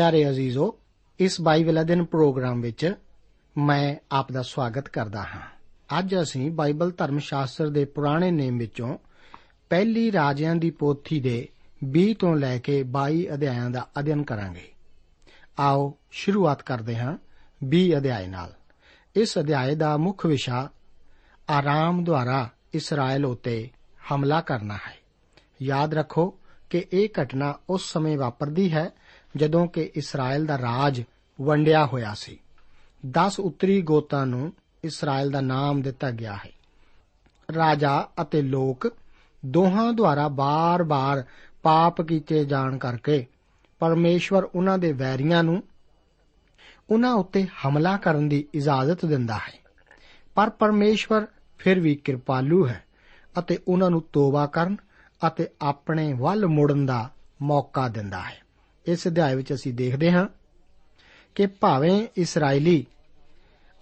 ਪਿਆਰੇ ਅਜ਼ੀਜ਼ੋ, ਇਸ Bible ਅਧਿਨ programme ਵਿੱਚ ਮੈਂ ਆਪ ਦਾ ਸਵਾਗਤ ਕਰਦਾ ਹਾਂ। ਅੱਜ ਅਸੀਂ ਬਾਈਬਲ ਧਰਮ ਸ਼ਾਸਤਰ ਦੇ ਪੁਰਾਣੇ ਨੇਮ ਵਿੱਚੋਂ ਪਹਿਲੀ ਰਾਜਿਆਂ ਦੀ ਪੋਥੀ ਦੇ 20 ਤੋਂ ਲੈ ਕੇ 22 ਅਧਿਆਇਆਂ ਦਾ ਅਧਿਐਨ ਕਰਾਂਗੇ। ਆਓ ਸ਼ੁਰੂਆਤ ਕਰਦੇ ਹਾਂ 20 ਅਧਿਆਇ ਨਾਲ। ਇਸ ਅਧਿਆਇ ਦਾ ਮੁੱਖ ਵਿਸ਼ਾ ਆਰਾਮ ਦੁਆਰਾ ਇਸਰਾਇਲ ਉਤੇ ਹਮਲਾ ਕਰਨਾ ਹੈ। ਯਾਦ ਰੱਖੋ ਕਿ ਇਹ ਘਟਨਾ ਉਸ ਸਮੇਂ ਵਾਪਰਦੀ ਹੈ ਜਦੋਂ ਕਿ ਇਸਰਾਇਲ ਦਾ ਰਾਜ ਵੰਡਿਆ ਹੋਇਆ ਸੀ। 10 ਉੱਤਰੀ ਗੋਤਾਂ ਨੂੰ ਇਸਰਾਇਲ ਦਾ ਨਾਮ ਦਿੱਤਾ ਗਿਆ ਹੈ। ਰਾਜਾ ਅਤੇ ਲੋਕ ਦੋਹਾਂ ਦੁਆਰਾ ਬਾਰ-ਬਾਰ ਪਾਪ ਕੀਤੇ ਜਾਣ ਕਰਕੇ ਪਰਮੇਸ਼ਵਰ ਉਹਨਾਂ ਦੇ ਵੈਰੀਆਂ ਨੂੰ ਉਹਨਾਂ ਉੱਤੇ ਹਮਲਾ ਕਰਨ ਦੀ ਇਜਾਜ਼ਤ ਦਿੰਦਾ ਹੈ। ਪਰ ਪਰਮੇਸ਼ਵਰ ਫਿਰ ਵੀ ਕਿਰਪਾਲੂ ਹੈ ਅਤੇ ਉਹਨਾਂ ਨੂੰ ਤੋਬਾ ਕਰਨ ਅਤੇ ਆਪਣੇ ਵੱਲ ਮੁੜਨ ਦਾ ਮੌਕਾ ਦਿੰਦਾ ਹੈ। ਇਸ ਅਧਿਆਇ ਵਿੱਚ ਅਸੀਂ ਦੇਖਦੇ ਹਾਂ ਕਿ ਭਾਵੇਂ ਇਸرائیਲੀ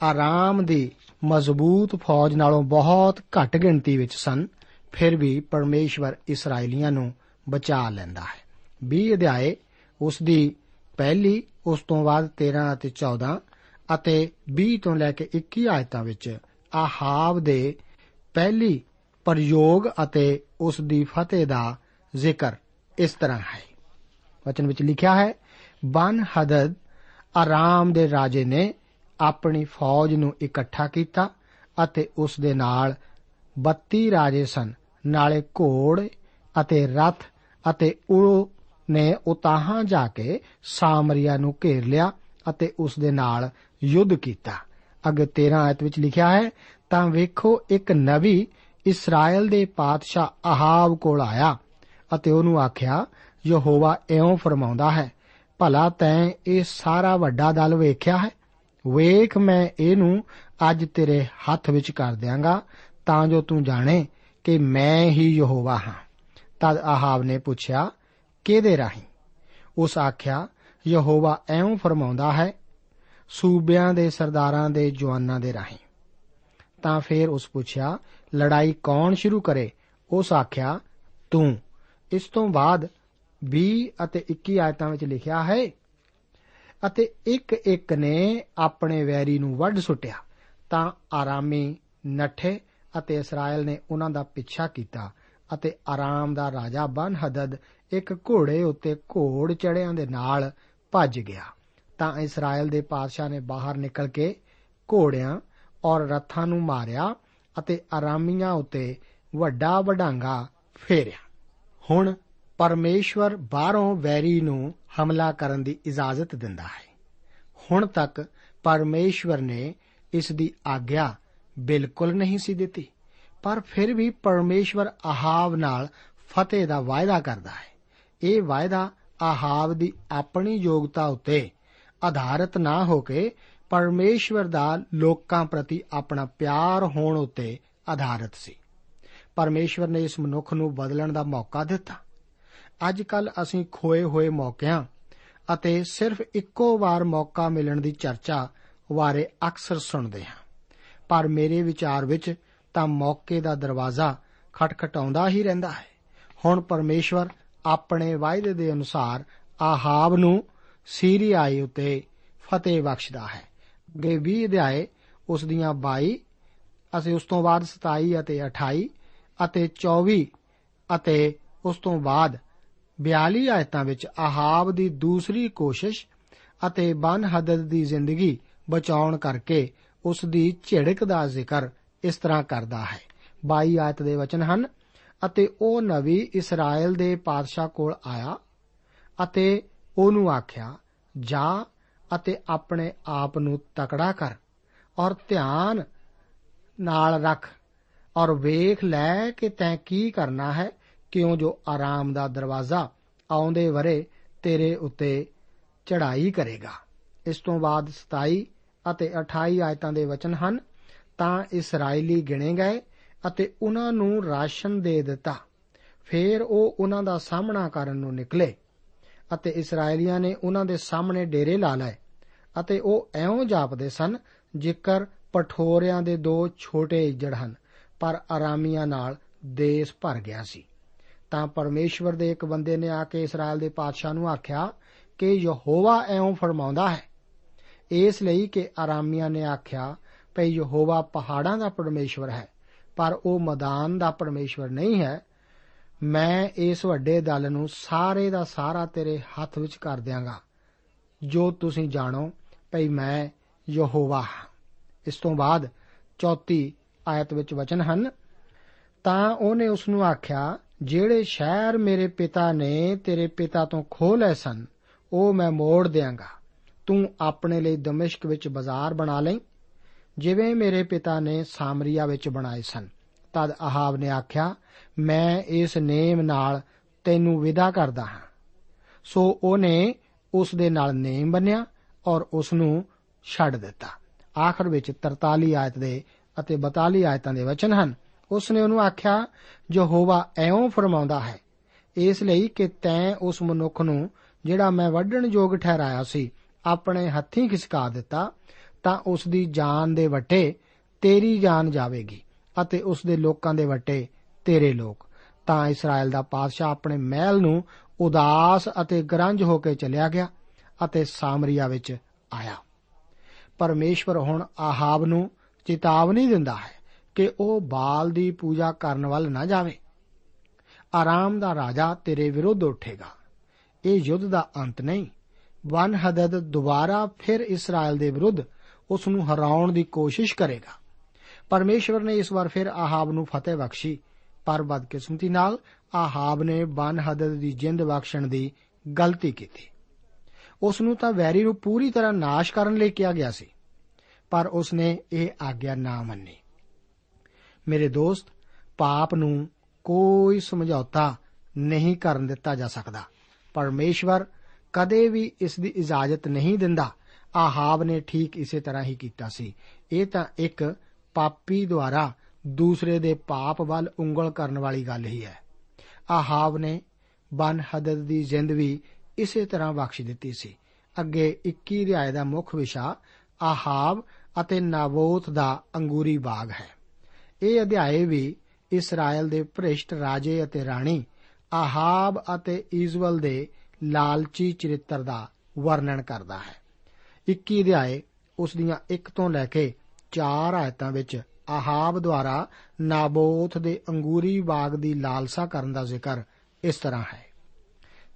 ਆਰਾਮ ਦੀ ਮਜ਼ਬੂਤ ਫੌਜ ਨਾਲੋਂ ਬਹੁਤ ਘੱਟ ਗਿਣਤੀ ਵਿੱਚ ਸਨ, ਫਿਰ ਵੀ ਪਰਮੇਸ਼ਵਰ ਇਸرائیਲੀਆਂ ਨੂੰ ਬਚਾ ਲੈਂਦਾ ਹੈ। 20 ਅਧਿਆਏ, ਉਸ ਦੀ ਪਹਿਲੀ, ਉਸ ਤੋਂ ਬਾਅਦ 13 ਅਤੇ 14 ਅਤੇ 20 ਤੋਂ ਲੈ ਕੇ 21 ਆਇਤਾਂ ਵਿੱਚ ਆਹਾਬ ਦੇ ਪਹਿਲੀ ਪ੍ਰਯੋਗ ਅਤੇ ਉਸ ਦੀ ਫਤਿਹ ਦਾ ਜ਼ਿਕਰ ਇਸ ਤਰ੍ਹਾਂ ਹੈ। ਵਚਨ ਵਿੱਚ ਲਿਖਿਆ ਹੈ ਬਨ ਹਦਦ ਆਰਾਮ ਦੇ ਰਾਜੇ ਨੇ ਆਪਣੀ ਫੌਜ ਨੂੰ ਇਕੱਠਾ ਕੀਤਾ ਅਤੇ ਉਸ ਦੇ ਨਾਲ 32 ਰਾਜੇ ਸਨ ਨਾਲੇ ਘੋੜੇ ਅਤੇ ਰਥ ਅਤੇ ਉਹ ਨੇ ਉਤਾਹਾਂ ਜਾ ਕੇ ਸਾਮਰੀਆ ਨੂੰ ਘੇਰ ਲਿਆ ਅਤੇ ਉਸ ਦੇ ਨਾਲ ਯੁੱਧ ਕੀਤਾ ਅੱਗੇ 13 ਆਇਤ ਵਿੱਚ ਲਿਖਿਆ ਹੈ ਤਾਂ ਵੇਖੋ ਇੱਕ ਨਵੀ ਇਸਰਾਇਲ ਦੇ ਪਾਤਸ਼ਾਹ ਆਹਾਬ ਕੋਲ ਆਇਆ ਅਤੇ ਉਹਨੂੰ ਆਖਿਆ ਯਹੋਵਾ ਇਉਂ ਫਰਮਾਉਂਦਾ ਹੈ, ਭਲਾ ਤੈਂ ਇਹ ਸਾਰਾ ਵੱਡਾ ਦਲ ਵੇਖਿਆ ਹੈ? ਵੇਖ ਮੈਂ ਇਹਨੂੰ ਅੱਜ ਤੇਰੇ ਹੱਥ ਵਿੱਚ ਕਰ ਦਿਆਂਗਾ, ਤਾਂ ਜੋ ਤੂੰ ਜਾਣੇ ਕਿ ਮੈਂ ਹੀ ਯਹੋਵਾ ਹਾਂ। ਤਦ ਆਹਾਬ ਨੇ ਪੁੱਛਿਆ, ਕਿਹਦੇ ਰਾਹੀਂ? ਉਸ ਆਖਿਆ, ਯਹੋਵਾ ਐਉਂ ਫਰਮਾਉਂਦਾ ਹੈ, ਸੂਬਿਆਂ ਦੇ ਸਰਦਾਰਾਂ ਦੇ ਜਵਾਨਾਂ ਦੇ ਰਾਹੀਂ। ਤਾਂ ਫੇਰ ਉਸ ਪੁੱਛਿਆ, ਲੜਾਈ ਕੌਣ ਸ਼ੁਰੂ ਕਰੇ? ਉਸ ਆਖਿਆ, ਤੂੰ। ਇਸ ਤੋਂ ਬਾਅਦ 20 ਅਤੇ 21 ਆਇਤਾਂ ਵਿੱਚ ਲਿਖਿਆ ਹੈ, ਅਤੇ ਇੱਕ ਇੱਕ ਨੇ ਆਪਣੇ ਵੈਰੀ ਨੂੰ ਵੱਢ ਸੁੱਟਿਆ, ਤਾਂ ਆਰਾਮੀ ਨੱਠੇ ਅਤੇ ਇਸਰਾਇਲ ਨੇ ਉਹਨਾਂ ਦਾ ਪਿੱਛਾ ਕੀਤਾ ਅਤੇ ਆਰਾਮ ਦਾ ਰਾਜਾ ਬਨ ਹਦਦ ਇੱਕ ਘੋੜੇ ਉੱਤੇ ਘੋੜ ਚੜਿਆਂ ਦੇ ਨਾਲ ਭੱਜ ਗਿਆ। ਤਾਂ ਇਸਰਾਇਲ ਦੇ ਪਾਦਸ਼ਾਹ ਨੇ ਬਾਹਰ ਨਿਕਲ ਕੇ ਘੋੜਿਆਂ ਔਰ ਰੱਥਾਂ ਨੂੰ ਮਾਰਿਆ ਅਤੇ ਆਰਾਮੀਆਂ ਉੱਤੇ ਵੱਡਾ ਵਡਾਂਗਾ ਫੇਰਿਆ। ਹੁਣ ਪਰਮੇਸ਼ਵਰ ਬਾਹਰੋਂ ਵੈਰੀ ਨੂੰ ਹਮਲਾ ਕਰਨ ਦੀ ਇਜਾਜ਼ਤ ਦਿੰਦਾ ਹੈ। ਹੁਣ ਤੱਕ ਪਰਮੇਸ਼ਵਰ ਨੇ ਇਸ ਦੀ ਆਗਿਆ ਬਿਲਕੁਲ ਨਹੀਂ ਸੀ ਦਿੱਤੀ, ਪਰ ਫਿਰ ਵੀ ਪਰਮੇਸ਼ਵਰ ਆਹਾਬ ਨਾਲ ਫਤਿਹ ਦਾ ਵਾਅਦਾ ਕਰਦਾ ਹੈ। ਇਹ ਵਾਅਦਾ ਆਹਾਬ ਦੀ ਆਪਣੀ ਯੋਗਤਾ ਉੱਤੇ ਆਧਾਰਿਤ ਨਾ ਹੋ ਕੇ ਪਰਮੇਸ਼ਵਰ ਦਾ ਲੋਕਾਂ ਪ੍ਰਤੀ ਆਪਣਾ ਪਿਆਰ ਹੋਣ ਉੱਤੇ ਆਧਾਰਿਤ ਸੀ। ਪਰਮੇਸ਼ਵਰ ਨੇ ਇਸ ਮਨੁੱਖ ਨੂੰ ਬਦਲਣ ਦਾ ਮੌਕਾ ਦਿੱਤਾ। ਅੱਜ ਕੱਲ ਅਸੀਂ ਖੋਏ ਹੋਏ ਮੌਕਿਆਂ ਅਤੇ ਸਿਰਫ ਇੱਕੋ ਵਾਰ ਮੌਕਾ ਮਿਲਣ ਦੀ ਚਰਚਾ ਬਾਰੇ ਅਕਸਰ ਸੁਣਦੇ ਹਾਂ। ਪਰ ਮੇਰੇ ਵਿਚਾਰ ਵਿੱਚ ਤਾਂ ਮੌਕੇ ਦਾ ਦਰਵਾਜ਼ਾ ਖਟਖਟਾਉਂਦਾ ਹੀ ਰਹਿੰਦਾ ਹੈ। ਹੁਣ ਪਰਮੇਸ਼ਵਰ ਆਪਣੇ ਵਾਅਦੇ ਦੇ ਅਨੁਸਾਰ ਆਹਾਬ ਨੂੰ ਸੀਰੀਆਈ ਉਤੇ ਫਤਿਹ ਬਖਸ਼ਦਾ ਹੈ। ਗੇ 20 ਅਧਿਆਏ ਉਸ ਦੀਆਂ 22 ਅਸੀਂ ਉਸ ਤੋਂ ਬਾਅਦ 27 ਅਤੇ 28 ਅਤੇ 24 ਅਤੇ ਉਸ ਤੋਂ ਬਾਅਦ 42 ਆਇਤਾਂ ਵਿੱਚ ਆਹਾਬ ਦੀ ਦੂਸਰੀ ਕੋਸ਼ਿਸ਼ ਅਤੇ ਬਨ ਹਦਦ ਦੀ ਜ਼ਿੰਦਗੀ ਬਚਾਉਣ ਕਰਕੇ ਉਸ ਦੀ ਝਿੜਕ ਦਾ ਜ਼ਿਕਰ ਇਸ ਤਰ੍ਹਾਂ ਕਰਦਾ ਹੈ। 22 ਆਇਤ ਦੇ ਵਚਨ ਹਨ, ਅਤੇ ਉਹ ਨਵੀ ਇਸਰਾਇਲ ਦੇ ਪਾਦਸ਼ਾਹ ਕੋਲ ਆਇਆ ਅਤੇ ਉਹਨੂੰ ਆਖਿਆ, ਜਾ ਅਤੇ ਆਪਣੇ ਆਪ ਨੂੰ ਤਕੜਾ ਕਰ ਔਰ ਧਿਆਨ ਨਾਲ ਰੱਖ ਔਰ ਵੇਖ ਲੈ ਕਿ ਤੈਂ ਕੀ ਕਰਨਾ ਹੈ ਕਿਉਂ ਜੋ ਆਰਾਮ ਦਾ ਦਰਵਾਜ਼ਾ ਆਉਂਦੇ ਵਰੇ ਤੇਰੇ ਉੱਤੇ ਚੜ੍ਹਾਈ ਕਰੇਗਾ। ਇਸ ਤੋਂ ਬਾਅਦ 27 ਅਤੇ 28 ਆਇਤਾਂ ਦੇ ਵਚਨ ਹਨ, ਤਾਂ ਇਸرائیਲੀ ਗਿਣੇ ਗਏ ਅਤੇ ਉਹਨਾਂ ਨੂੰ ਰਾਸ਼ਨ ਦੇ ਦਿੱਤਾ। ਫਿਰ ਉਹ ਉਹਨਾਂ ਦਾ ਸਾਹਮਣਾ ਕਰਨ ਨੂੰ ਨਿਕਲੇ ਅਤੇ ਇਸرائیਲੀਆਂ ਨੇ ਉਹਨਾਂ ਦੇ ਸਾਹਮਣੇ ਡੇਰੇ ਲਾ ਲਏ ਅਤੇ ਉਹ ਐਉਂ ਜਾਪਦੇ ਸਨ, ਜੇਕਰ ਪਠੋਰਿਆਂ ਦੇ ਦੋ ਛੋਟੇ ਇੱਜੜ ਹਨ, ਪਰ ਆਰਾਮੀਆਂ ਨਾਲ ਦੇਸ਼ ਭਰ ਗਿਆ ਸੀ। ਤਾਂ ਪਰਮੇਸ਼ਵਰ ਦੇ ਇੱਕ ਬੰਦੇ ਨੇ ਆ ਕੇ ਇਸਰਾਇਲ ਦੇ ਪਾਤਸ਼ਾਹ ਨੂੰ ਆਖਿਆ ਕਿ ਯਹੋਵਾ ਐਉਂ ਫਰਮਾਉਂਦਾ ਹੈ। ਇਸ ਲਈ ਕਿ ਆਰਾਮੀਆਂ ਨੇ ਆਖਿਆ, ਭਈ ਯਹੋਵਾ ਪਹਾੜਾਂ ਦਾ ਪਰਮੇਸ਼ਵਰ ਹੈ, ਪਰ ਉਹ ਮੈਦਾਨ ਦਾ ਪਰਮੇਸ਼ਵਰ ਨਹੀਂ ਹੈ। ਮੈਂ ਇਸ ਵੱਡੇ ਦਲ ਨੂੰ ਸਾਰੇ ਦਾ ਸਾਰਾ ਤੇਰੇ ਹੱਥ ਵਿੱਚ ਕਰ ਦਿਆਂਗਾ। ਜੋ ਤੁਸੀਂ ਜਾਣੋ, ਭਈ ਮੈਂ ਯਹੋਵਾ ਹਾਂ। ਇਸ ਤੋਂ ਬਾਅਦ ਚੌਥੀ ਆਇਤ ਵਿੱਚ ਵਚਨ ਹਨ। ਤਾਂ ਉਹਨੇ ਉਸ ਨੂੰ ਆਖਿਆ ਜਿਹੜੇ ਸ਼ਹਿਰ ਮੇਰੇ ਪਿਤਾ ਨੇ ਤੇਰੇ ਪਿਤਾ ਤੋਂ ਖੋਹ ਲਏ ਸਨ, ਉਹ ਮੈਂ ਮੋੜ ਦਿਆਂਗਾ। ਤੂੰ ਆਪਣੇ ਲਈ ਦਮਿਸ਼ਕ ਵਿੱਚ ਬਾਜ਼ਾਰ ਬਣਾ ਲੈ ਜਿਵੇਂ ਮੇਰੇ ਪਿਤਾ ਨੇ ਸਾਮਰੀਆ ਵਿੱਚ ਬਣਾਏ ਸਨ, ਤਦ ਆਹਾਬ ਨੇ ਆਖਿਆ, ਮੈਂ ਇਸ ਨੇਮ ਨਾਲ ਤੈਨੂੰ ਵਿਦਾ ਕਰਦਾ ਹਾਂ। ਸੋ ਉਹਨੇ ਉਸ ਦੇ ਨਾਲ ਨੇਮ ਬੰਨਿਆ ਔਰ ਉਸ ਨੂੰ ਛੱਡ ਦਿੱਤਾ। ਆਖਰ ਵਿੱਚ 43 ਆਇਤ ਦੇ ਅਤੇ 42 ਆਇਤਾਂ ਦੇ ਵਚਨ ਹਨ। ਉਸ ਨੇ ਉਹਨੂੰ ਆਖਿਆ, ਯਹੋਵਾ ਐਉਂ ਫਰਮਾਉਂਦਾ ਹੈ, ਇਸ ਲਈ ਕਿ ਤੈਂ ਉਸ ਮਨੁੱਖ ਨੂੰ, ਜਿਹੜਾ ਮੈਂ ਵੱਢਣ ਯੋਗ ਠਹਿਰਾਇਆ ਸੀ, ਆਪਣੇ ਹੱਥੀਂ ਖਿਸਕਾ ਦਿੱਤਾ, ਤਾਂ ਉਸ ਦੀ ਜਾਨ ਦੇ ਵਟੇ ਤੇਰੀ ਜਾਨ ਜਾਵੇਗੀ ਅਤੇ ਉਸ ਦੇ ਲੋਕਾਂ ਦੇ ਵਟੇ ਤੇਰੇ ਲੋਕ। ਤਾਂ ਇਸਰਾਇਲ ਦਾ ਪਾਦਸ਼ਾਹ ਆਪਣੇ ਮਹਿਲ ਨੂੰ ਉਦਾਸ ਅਤੇ ਗਰੰਜ ਹੋ ਕੇ ਚਲਿਆ ਗਿਆ ਅਤੇ ਸਾਮਰੀਆ ਵਿੱਚ ਆਇਆ। ਪਰਮੇਸ਼ਵਰ ਹੁਣ ਆਹਾਬ ਨੂੰ ਚੇਤਾਵਨੀ ਦਿੰਦਾ ਹੈ। ਕਿ ਉਹ ਬਾਲ ਦੀ ਪੂਜਾ ਕਰਨ ਵੱਲ ਨਾ ਜਾਵੇ। ਆਰਾਮ ਦਾ ਰਾਜਾ ਤੇਰੇ ਵਿਰੁੱਧ ਉੱਠੇਗਾ। ਇਹ ਯੁੱਧ ਦਾ ਅੰਤ ਨਹੀਂ। ਵਨ ਹਦਦ ਦੁਬਾਰਾ ਫਿਰ ਇਸਰਾਇਲ ਦੇ ਵਿਰੁੱਧ ਉਸ ਨੂੰ ਹਰਾਉਣ ਦੀ ਕੋਸ਼ਿਸ਼ ਕਰੇਗਾ। ਪਰਮੇਸ਼ਵਰ ਨੇ ਇਸ ਵਾਰ ਫਿਰ ਆਹਾਬ ਨੂੰ ਫਤਿਹ ਬਖਸ਼ੀ, ਪਰ ਬਦਕਿਸਮਤੀ ਨਾਲ ਆਹਾਬ ਨੇ ਵਨ ਹਦਦ ਦੀ ਜਿੰਦ ਬਖਸ਼ਣ ਦੀ ਗਲਤੀ ਕੀਤੀ। ਉਸ ਨੂੰ ਤਾਂ ਵੈਰੀ ਨੂੰ ਪੂਰੀ ਤਰ੍ਹਾਂ ਨਾਸ਼ ਕਰਨ ਲਈ ਕਿਹਾ ਗਿਆ ਸੀ, ਪਰ ਉਸ ਨੇ ਇਹ ਆਗਿਆ ਨਾ ਮੰਨੀ। ਮੇਰੇ ਦੋਸਤ, ਪਾਪ ਨੂੰ ਕੋਈ ਸਮਝੌਤਾ ਨਹੀਂ ਕਰਨ ਦਿੱਤਾ ਜਾ ਸਕਦਾ। ਪਰਮੇਸ਼ਵਰ ਕਦੇ ਵੀ ਇਸ ਦੀ ਇਜਾਜ਼ਤ ਨਹੀਂ ਦਿੰਦਾ। ਆਹਾਬ ਨੇ ਠੀਕ ਇਸੇ ਤਰ੍ਹਾਂ ਹੀ ਕੀਤਾ ਸੀ। ਇਹ ਤਾਂ ਇੱਕ ਪਾਪੀ ਦੁਆਰਾ ਦੂਸਰੇ ਦੇ ਪਾਪ ਵੱਲ ਉਂਗਲ ਕਰਨ ਵਾਲੀ ਗੱਲ ਹੀ ਹੈ। ਆਹਾਬ ਨੇ ਬਨ ਹਦਦ ਦੀ ਜਿੰਦ ਵੀ ਇਸੇ ਤਰ੍ਹਾਂ ਬਖਸ਼ ਦਿੱਤੀ ਸੀ। ਅੱਗੇ 21 ਅਧਿਆਇ ਦਾ ਮੁੱਖ ਵਿਸ਼ਾ ਆਹਾਬ ਅਤੇ ਨਾਬੋਤ ਦਾ ਅੰਗੂਰੀ ਬਾਗ ਹੈ। ਇਹ ਅਧਿਆਇ ਵੀ ਇਸਰਾਇਲ ਦੇ ਭ੍ਰਿਸ਼ਟ ਰਾਜੇ ਅਤੇ ਰਾਣੀ ਆਹਾਬ ਅਤੇ ਇਜ਼ਵਲ ਦੇ ਲਾਲਚੀ ਚਰਿੱਤਰ ਦਾ ਵਰਣਨ ਕਰਦਾ ਹੈ। 21 ਅਧਿਆਏ ਉਸ ਦੀਆਂ 1 ਤੋਂ ਲੈ ਕੇ 4 ਆਇਤਾਂ ਵਿੱਚ ਆਹਾਬ ਦੁਆਰਾ ਨਾਬੋਥ ਦੇ ਅੰਗੂਰੀ ਬਾਗ ਦੀ ਲਾਲਸਾ ਕਰਨ ਦਾ ਜ਼ਿਕਰ ਇਸ ਤਰ੍ਹਾਂ ਹੈ।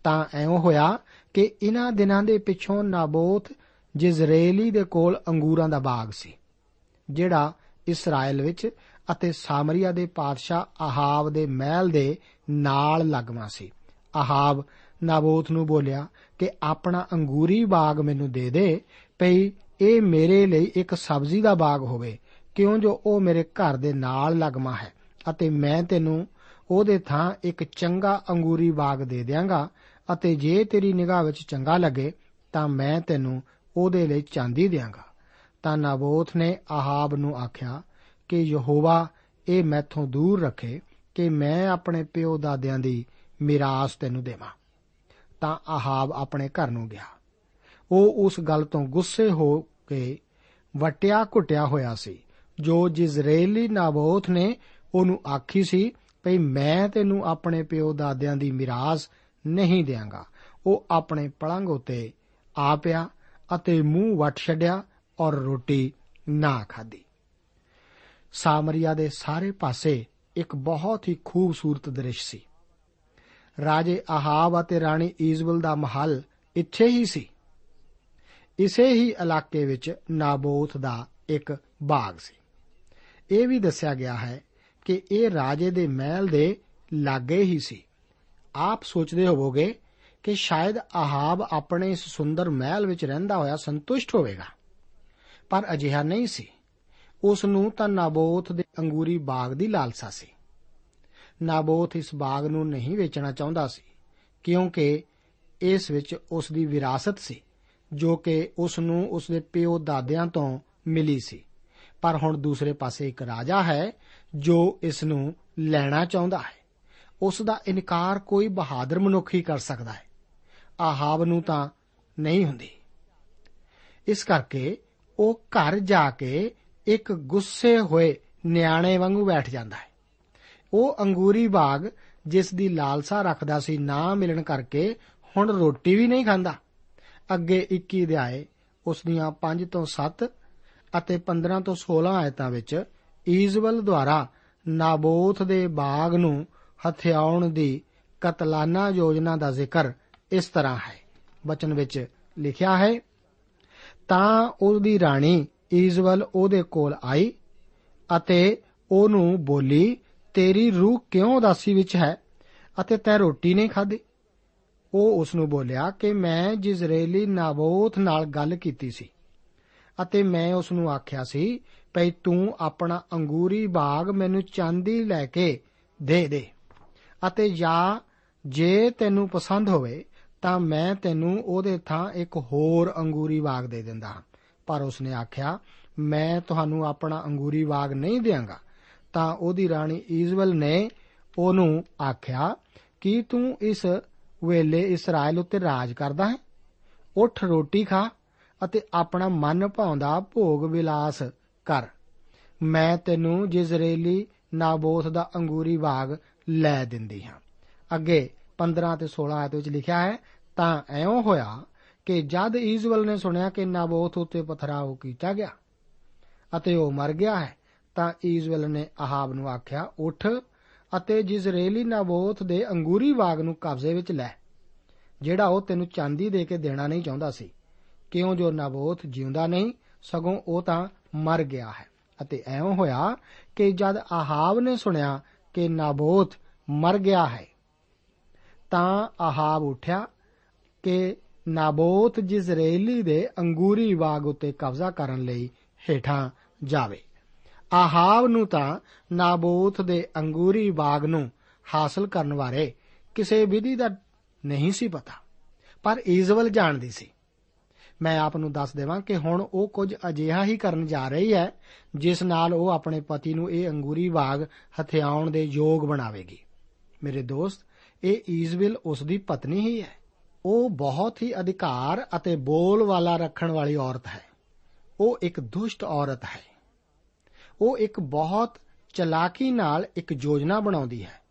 ਤਾਂ ਐਉਂ ਹੋਇਆ ਕਿ ਇਨ੍ਹਾਂ ਦਿਨਾਂ ਦੇ ਪਿੱਛੋਂ ਨਾਬੋਥ ਜਿਜ਼ਰੇਲੀ ਦੇ ਕੋਲ ਅੰਗੂਰਾਂ ਦਾ ਬਾਗ ਸੀ, ਜਿਹੜਾ ਇਸਰਾਇਲ ਵਿੱਚ ਅਤੇ ਸਾਮਰੀਆ ਦੇ ਪਾਦਸ਼ਾਹ ਆਹਾਬ ਦੇ ਮਹਿਲ ਦੇ ਨਾਲ ਲੱਗਵਾ ਸੀ। ਆਹਾਬ ਨਾਬੋਥ ਨੂੰ ਬੋਲਿਆ ਕਿ ਆਪਣਾ ਅੰਗੂਰੀ ਬਾਗ ਮੈਨੂੰ ਦੇ ਦੇ, ਭਈ ਇਹ ਮੇਰੇ ਲਈ ਇੱਕ ਸਬਜ਼ੀ ਦਾ ਬਾਗ ਹੋਵੇ, ਕਿਉਂ ਜੋ ਉਹ ਮੇਰੇ ਘਰ ਦੇ ਨਾਲ ਲੱਗਮਾ ਹੈ, ਅਤੇ ਮੈਂ ਤੈਨੂੰ ਉਹਦੇ ਥਾਂ ਇੱਕ ਚੰਗਾ ਅੰਗੂਰੀ ਬਾਗ ਦੇ ਦਿਆਂਗਾ, ਅਤੇ ਜੇ ਤੇਰੀ ਨਿਗਾਹ ਵਿੱਚ ਚੰਗਾ ਲੱਗੇ, ਤਾਂ ਮੈਂ ਤੈਨੂੰ ਉਹਦੇ ਲਈ ਚਾਂਦੀ ਦਿਆਂਗਾ। ਤਾਂ ਨਾਬੋਥ ਨੇ ਆਹਾਬ ਨੂੰ ਆਖਿਆ ਕਿ ਯਹੋਵਾ, ਇਹ ਮੈਥੋਂ ਦੂਰ ਰੱਖੇ ਕਿ ਮੈਂ ਆਪਣੇ ਪਿਓ ਦਾਦਿਆਂ ਦੀ ਮਿਰਾਸ ਤੈਨੂੰ ਦੇਵਾਂ। ਤਾਂ ਆਹਾਬ ਆਪਣੇ ਘਰ ਨੂੰ ਗਿਆ। ਉਹ ਉਸ ਗੱਲ ਤੋਂ ਗੁੱਸੇ ਹੋ ਕੇ ਵਟਿਆ ਘੁੱਟਿਆ ਹੋਇਆ ਸੀ। ਜੋ ਜਿਜ਼ਰੇਲੀ ਨਾਬੋਥ ਨੇ ਉਹਨੂੰ ਆਖੀ ਸੀ, ਭਈ ਮੈਂ ਤੈਨੂੰ ਆਪਣੇ ਪਿਓ ਦਾਦਿਆਂ ਦੀ ਮਿਰਾਸ ਨਹੀਂ ਦੇਵਾਂਗਾ ਉਹ ਆਪਣੇ ਪਲੰਗ ਉਤੇ ਆ ਪਿਆ ਅਤੇ ਮੂੰਹ ਵਟ ਛੱਡਿਆ ਔਰ ਰੋਟੀ ਨਾ ਖਾਧੀ। ਸਾਮਰੀਆ ਦੇ ਸਾਰੇ ਪਾਸੇ ਇੱਕ ਬਹੁਤ ਹੀ ਖੂਬਸੂਰਤ ਦ੍ਰਿਸ਼ ਸੀ। ਰਾਜੇ ਆਹਾਬ ਅਤੇ ਰਾਣੀ ਈਜ਼ਬਲ ਦਾ ਮਹਲ ਇੱਥੇ ਹੀ ਸੀ। ਇਸੇ ਹੀ ਇਲਾਕੇ ਵਿੱਚ ਨਾਬੋਥ ਦਾ ਇੱਕ ਬਾਗ ਸੀ। ਇਹ ਵੀ ਦੱਸਿਆ ਗਿਆ ਹੈ ਕਿ ਇਹ ਰਾਜੇ ਦੇ ਮਹਿਲ ਦੇ ਲਾਗੇ ਹੀ ਸੀ। ਆਪ ਸੋਚਦੇ ਹੋਵੋਗੇ ਕਿ ਸ਼ਾਇਦ ਆਹਾਬ ਆਪਣੇ ਇਸ ਸੁੰਦਰ ਮਹਿਲ ਵਿੱਚ ਰਹਿੰਦਾ ਹੋਇਆ ਸੰਤੁਸ਼ਟ ਹੋਵੇਗਾ। ਪਰ ਅਜਿਹਾ ਨਹੀਂ ਸੀ। ਉਸ ਨੂੰ ਤਾਂ ਨਾਬੋਥ ਦੇ ਅੰਗੂਰੀ ਬਾਗ ਦੀ ਲਾਲਸਾ ਸੀ। ਨਾਬੋਥ ਇਸ ਬਾਗ ਨੂੰ ਨਹੀਂ ਵੇਚਣਾ ਚਾਹੁੰਦਾ ਸੀ, ਕਿਉਂਕਿ ਇਸ ਵਿੱਚ ਉਸ ਦੀ ਵਿਰਾਸਤ ਸੀ, ਜੋ ਕਿ ਉਸ ਨੂੰ ਉਸ ਦੇ ਪਿਓ ਦਾਦਿਆਂ ਤੋਂ ਮਿਲੀ ਸੀ। ਪਰ ਹੁਣ ਦੂਸਰੇ ਪਾਸੇ ਇੱਕ ਰਾਜਾ ਹੈ, ਜੋ ਇਸ ਨੂੰ ਲੈਣਾ ਚਾਹੁੰਦਾ ਹੈ। ਉਸ ਦਾ ਇਨਕਾਰ ਕੋਈ ਬਹਾਦਰ ਮਨੁੱਖ ਹੀ ਕਰ ਸਕਦਾ ਹੈ। ਆਹਾਬ ਨੂੰ ਤਾਂ ਨਹੀਂ ਹੁੰਦੀ। ਇਸ ਕਰਕੇ ਉਹ ਘਰ ਜਾ ਕੇ ਇੱਕ ਗੁੱਸੇ ਹੋਏ ਨਿਆਣੇ ਵਾਂਗੂ ਬੈਠ ਜਾਂਦਾ ਹੈ। ਉਹ ਅੰਗੂਰੀ ਬਾਗ, ਜਿਸ ਦੀ ਲਾਲਸਾ ਰੱਖਦਾ ਸੀ, ਨਾ ਮਿਲਣ ਕਰਕੇ ਹੁਣ ਰੋਟੀ ਵੀ ਨਹੀਂ ਖਾਂਦਾ। ਅੱਗੇ 21 ਅਧਿਆਏ ਉਸ ਦੀਆਂ 5 ਤੋਂ 7 ਅਤੇ 15 ਤੋਂ 16 ਆਇਤਾਂ ਵਿੱਚ ਈਜ਼ਬਲ ਦੁਆਰਾ ਨਾਬੋਥ ਦੇ ਬਾਗ ਨੂੰ ਹਥਿਆਉਣ ਦੀ ਕਤਲਾਨਾ ਯੋਜਨਾ ਦਾ ਜ਼ਿਕਰ ਇਸ ਤਰ੍ਹਾਂ ਹੈ। ਬਚਨ ਵਿੱਚ ਲਿਖਿਆ ਹੈ, ਤਾਂ ਉਹਦੀ ਰਾਣੀ ਈਜ਼ਬਲ ਉਹਦੇ ਕੋਲ ਆਈ ਅਤੇ ਉਹਨੂੰ ਬੋਲੀ, ਤੇਰੀ ਰੂਹ ਕਿਉਂ ਉਦਾਸੀ ਵਿੱਚ ਹੈ ਅਤੇ ਤੈ ਰੋਟੀ ਨਹੀਂ ਖਾਧੀ? ਉਹ ਉਸ ਨੂੰ ਬੋਲਿਆ ਕਿ ਮੈਂ ਜਿਜ਼ਰੇਲੀ ਨਾਬੋਥ ਨਾਲ ਗੱਲ ਕੀਤੀ ਸੀ ਅਤੇ ਮੈਂ ਉਸ ਨੂੰ ਆਖਿਆ ਸੀ, ਭਈ ਤੂੰ ਆਪਣਾ ਅੰਗੂਰੀ ਬਾਗ ਮੈਨੂੰ ਚਾਂਦੀ ਲੈ ਕੇ ਦੇ ਦੇ ਅਤੇ ਜਾਂ ਜੇ ਤੈਨੂੰ ਪਸੰਦ ਹੋਵੇ ਤਾਂ ਮੈਂ ਤੈਨੂੰ ਉਹਦੇ ਥਾਂ ਇੱਕ ਹੋਰ ਅੰਗੂਰੀ ਬਾਗ ਦੇ ਦਿੰਦਾ ਹਾਂ। ਪਰ ਉਸਨੇ ਆਖਿਆ, ਮੈਂ ਤੁਹਾਨੂੰ ਆਪਣਾ ਅੰਗੂਰੀ ਬਾਗ ਨਹੀਂ ਦੇਵਾਂਗਾ ਤਾਂ ਉਹਦੀ ਰਾਣੀ ਈਜ਼ਬਲ ਨੇ ਉਹਨੂੰ ਆਖਿਆ, ਕਿ ਤੂੰ ਇਸ ਵੇਲੇ ਇਸਰਾਇਲ ਉੱਤੇ ਰਾਜ ਕਰਦਾ ਹੈ? ਉੱਠ, ਰੋਟੀ ਖਾ ਅਤੇ ਆਪਣਾ ਮਨ ਭਾਉਂਦਾ ਭੋਗ ਵਿਲਾਸ ਕਰ। ਮੈਂ ਤੈਨੂੰ ਜਿਜ਼ਰੇਲੀ ਨਾਬੋਥ ਦਾ ਅੰਗੂਰੀ ਬਾਗ ਲੈ ਦਿੰਦੀ ਹਾਂ। ਅੱਗੇ 15 ਤੇ 16 ਆਇਤ ਵਿੱਚ ਲਿਖਿਆ ਹੈ, ਤਾਂ ਐਉਂ ਹੋਇਆ ਕਿ ਜਦ ਈਜ਼ਬਲ ਨੇ ਸੁਣਿਆ ਕਿ ਨਾਬੋਥ ਉੱਤੇ ਪਥਰਾਓ ਕੀਤਾ ਗਿਆ ਅਤੇ ਉਹ ਮਰ ਗਿਆ ਹੈ, ਤਾਂ ਈਜ਼ਬਲ ਨੇ ਆਹਾਬ ਨੂੰ ਆਖਿਆ, ਉੱਠ ਅਤੇ ਜਿਜ਼ਰੇਲੀ ਨਾਬੋਥ ਦੇ ਅੰਗੂਰੀ ਬਾਗ ਨੂੰ ਕਬਜ਼ੇ ਵਿੱਚ ਲੈ, ਜਿਹੜਾ ਉਹ ਤੈਨੂੰ ਚਾਂਦੀ ਦੇ ਕੇ ਦੇਣਾ ਨਹੀਂ ਚਾਹੁੰਦਾ ਸੀ। ਕਿਉਂ ਜੋ ਨਾਬੋਥ ਜਿਉਂਦਾ ਨਹੀਂ, ਸਗੋਂ ਉਹ ਤਾਂ ਮਰ ਗਿਆ ਹੈ। ਅਤੇ ਐਉਂ ਹੋਇਆ ਕਿ ਜਦ ਆਹਾਬ ਨੇ ਸੁਣਿਆ ਕਿ ਨਾਬੋਥ ਮਰ ਗਿਆ ਹੈ, ਤਾਂ ਆਹਾਬ ਉੱਠਿਆ ਕਿ ਨਾਬੋਥ ਜਿਜ਼ਰੇਲੀ ਦੇ ਅੰਗੂਰੀ ਬਾਗ ਉੱਤੇ ਕਬਜ਼ਾ ਕਰਨ ਲਈ ਹੇਠਾਂ ਜਾਵੇ। ਆਹਾਬ ਨੂੰ ਤਾਂ ਨਾਬੋਥ ਦੇ ਅੰਗੂਰੀ ਬਾਗ ਨੂੰ ਹਾਸਲ ਕਰਨ ਬਾਰੇ ਕਿਸੇ ਵਿਧੀ ਦਾ ਨਹੀਂ ਸੀ ਪਤਾ, ਪਰ ਈਜ਼ਵਲ ਜਾਣਦੀ ਸੀ। ਮੈਂ ਆਪ ਨੂੰ ਦੱਸ ਦੇਵਾਂ ਕਿ ਹੁਣ ਉਹ ਕੁਝ ਅਜਿਹਾ ਹੀ ਕਰਨ ਜਾ ਰਹੀ ਹੈ, ਜਿਸ ਨਾਲ ਉਹ ਆਪਣੇ ਪਤੀ ਨੂੰ ਇਹ ਅੰਗੂਰੀ ਬਾਗ ਹਥਿਆਉਣ ਦੇ ਯੋਗ ਬਣਾਵੇਗੀ। ਮੇਰੇ ਦੋਸਤ, ਇਹ ਈਜ਼ਵਲ ਉਸ ਦੀ ਪਤਨੀ ਹੀ ਹੈ। ਉਹ ਬਹੁਤ ਹੀ ਅਧਿਕਾਰ ਅਤੇ ਬੋਲ ਵਾਲਾ ਰੱਖਣ ਵਾਲੀ ਔਰਤ ਹੈ। ਉਹ ਇੱਕ ਦੁਸ਼ਟ ਔਰਤ ਹੈ। ਉਹ ਇੱਕ ਬਹੁਤ ਚਲਾਕੀ ਨਾਲ ਇੱਕ ਯੋਜਨਾ ਬਣਾਉਂਦੀ ਹੈ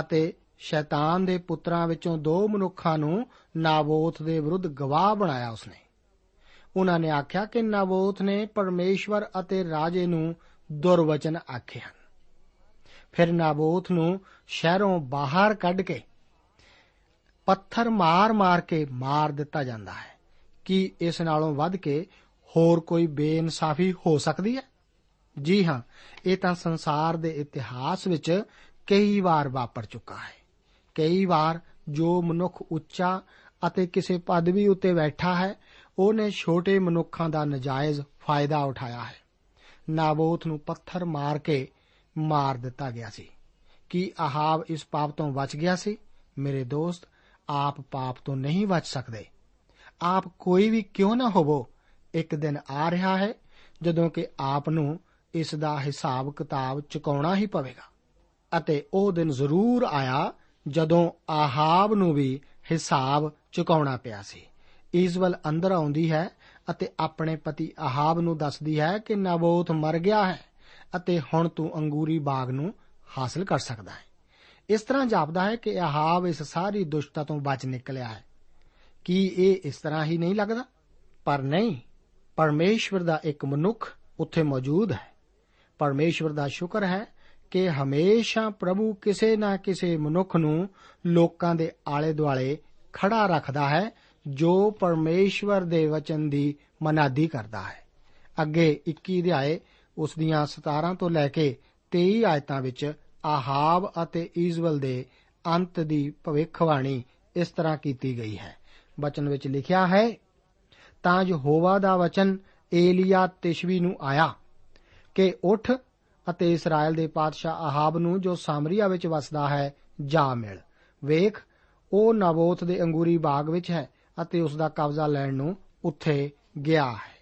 ਅਤੇ ਸ਼ੈਤਾਨ ਦੇ ਪੁੱਤਰਾਂ ਵਿੱਚੋਂ ਦੋ ਮਨੁੱਖਾਂ ਨੂੰ ਨਾਬੋਥ ਦੇ ਵਿਰੁੱਧ ਗਵਾਹ ਬਣਾਇਆ ਉਸਨੇ। ਉਹਨਾਂ ਨੇ ਆਖਿਆ ਕਿ ਨਾਬੋਥ ਨੇ ਪਰਮੇਸ਼ਵਰ ਅਤੇ ਰਾਜੇ ਨੂੰ ਦੁਰਵਚਨ ਆਖੇ ਹਨ। ਫਿਰ ਨਾਬੋਥ ਨੂੰ ਸ਼ਹਿਰੋਂ ਬਾਹਰ ਕੱਢ ਕੇ ਪੱਥਰ ਮਾਰ-ਮਾਰ ਕੇ ਮਾਰ ਦਿੱਤਾ ਜਾਂਦਾ ਹੈ ਕਿ ਇਸ ਨਾਲੋਂ ਵੱਧ ਕੇ ਹੋਰ ਕੋਈ ਬੇਇਨਸਾਫੀ ਹੋ ਸਕਦੀ ਹੈ? ਜੀ ਹਾਂ, ਇਹ ਤਾਂ ਸੰਸਾਰ ਦੇ ਇਤਿਹਾਸ ਵਿੱਚ ਕਈ ਵਾਰ ਵਾਪਰ ਚੁੱਕਾ ਹੈ। ਕਈ ਵਾਰ ਜੋ ਮਨੁੱਖ ਉੱਚਾ ਅਤੇ ਕਿਸੇ ਪਦਵੀ ਉੱਤੇ ਬੈਠਾ ਹੈ, ਉਹਨੇ ਛੋਟੇ ਮਨੁੱਖਾਂ ਦਾ ਨਜਾਇਜ਼ ਫਾਇਦਾ ਉਠਾਇਆ ਹੈ। ਨਾਬੋਥ ਨੂੰ ਪੱਥਰ ਮਾਰ ਕੇ ਮਾਰ ਦਿੱਤਾ ਗਿਆ ਸੀ। ਕੀ ਆਹਾਬ ਇਸ ਪਾਪ ਤੋਂ ਬਚ ਗਿਆ ਸੀ? ਮੇਰੇ ਦੋਸਤ ਆਪ ਪਾਪ ਤੋਂ ਨਹੀਂ ਬਚ ਸਕਦੇ। ਆਪ ਕੋਈ ਵੀ ਕਿਉਂ ਨਾ ਹੋਵੋ, ਇੱਕ ਦਿਨ ਆ ਰਿਹਾ ਹੈ ਜਦੋਂ ਕਿ ਆਪ ਨੂੰ ਇਸ ਦਾ ਹਿਸਾਬ ਕਿਤਾਬ ਚੁਕਾਉਣਾ ਹੀ ਪਵੇਗਾ। ਅਤੇ ਉਹ ਦਿਨ ਜ਼ਰੂਰ ਆਇਆ ਜਦੋਂ ਆਹਾਬ ਨੂੰ ਵੀ ਹਿਸਾਬ ਚੁਕਾਉਣਾ ਪਿਆ ਸੀ। ਈਜ਼ਵਲ ਅੰਦਰ ਆਉਂਦੀ ਹੈ ਅਤੇ ਆਪਣੇ ਪਤੀ ਆਹਾਬ ਨੂੰ ਦੱਸਦੀ ਹੈ ਕਿ ਨਾਬੋਥ ਮਰ ਗਿਆ ਹੈ ਅਤੇ ਹੁਣ ਤੂੰ ਅੰਗੂਰੀ ਬਾਗ ਨੂੰ ਹਾਸਲ ਕਰ ਸਕਦਾ ਹੈ। ਇਸ ਤਰ੍ਹਾਂ ਜਾਪਦਾ ਹੈ ਕਿ ਆਹਾਬ ਇਸ ਸਾਰੀ ਦੁਸ਼ਟਤਾ ਤੋਂ ਬਚ ਨਿਕਲਿਆ ਹੈ। ਕੀ ਇਹ ਇਸ ਤਰ੍ਹਾਂ ਹੀ ਨਹੀਂ ਲੱਗਦਾ? ਪਰ ਨਹੀਂ, ਪਰਮੇਸ਼ਵਰ ਦਾ ਇੱਕ ਮਨੁੱਖ ਉੱਥੇ ਮੌਜੂਦ ਹੈ। ਪਰਮੇਸ਼ਵਰ ਦਾ ਸ਼ੁਕਰ ਹੈ ਕਿ ਹਮੇਸ਼ਾ ਪ੍ਰਭੂ ਕਿਸੇ ਨਾ ਕਿਸੇ ਮਨੁੱਖ ਨੂੰ ਲੋਕਾਂ ਦੇ ਆਲੇ ਦੁਆਲੇ ਖੜਾ ਰੱਖਦਾ ਹੈ, ਜੋ ਪਰਮੇਸ਼ਵਰ ਦੇ ਵਚਨ ਦੀ ਮਨਾਦੀ ਕਰਦਾ ਹੈ। ਅੱਗੇ 21 ਅਧਿਆਏ ਉਸ ਦੀਆਂ 17 ਤੋਂ ਲੈ ਕੇ 23 ਆਇਤਾਂ ਵਿੱਚ ਆਹਾਬ ਅਤੇ ਈਜ਼ਵਲ ਦੇ ਅੰਤ ਦੀ ਭਵਿੱਖਬਾਣੀ ਇਸ ਤਰ੍ਹਾਂ ਕੀਤੀ ਗਈ ਹੈ। ਬਚਨ ਵਿੱਚ ਲਿਖਿਆ ਹੈ, ਤਾਂ ਯਹੋਵਾ ਦਾ ਵਚਨ ਏਲੀਆ ਤਿਸ਼ਵੀ ਨੂੰ ਆਇਆ ਕਿ ਉੱਠ ਅਤੇ ਇਸਰਾਇਲ ਦੇ ਪਾਤਸ਼ਾਹ ਆਹਾਬ ਨੂੰ ਜੋ ਸਾਮਰੀਆ ਵਿੱਚ ਵਸਦਾ ਹੈ, ਜਾ ਮਿਲ। ਵੇਖ, ਉਹ ਨਬੋਤ ਦੇ ਅੰਗੂਰੀ ਬਾਗ ਵਿੱਚ ਹੈ ਅਤੇ ਉਸ ਦਾ ਕਬਜ਼ਾ ਲੈਣ ਨੂੰ ਉੱਥੇ ਗਿਆ ਹੈ।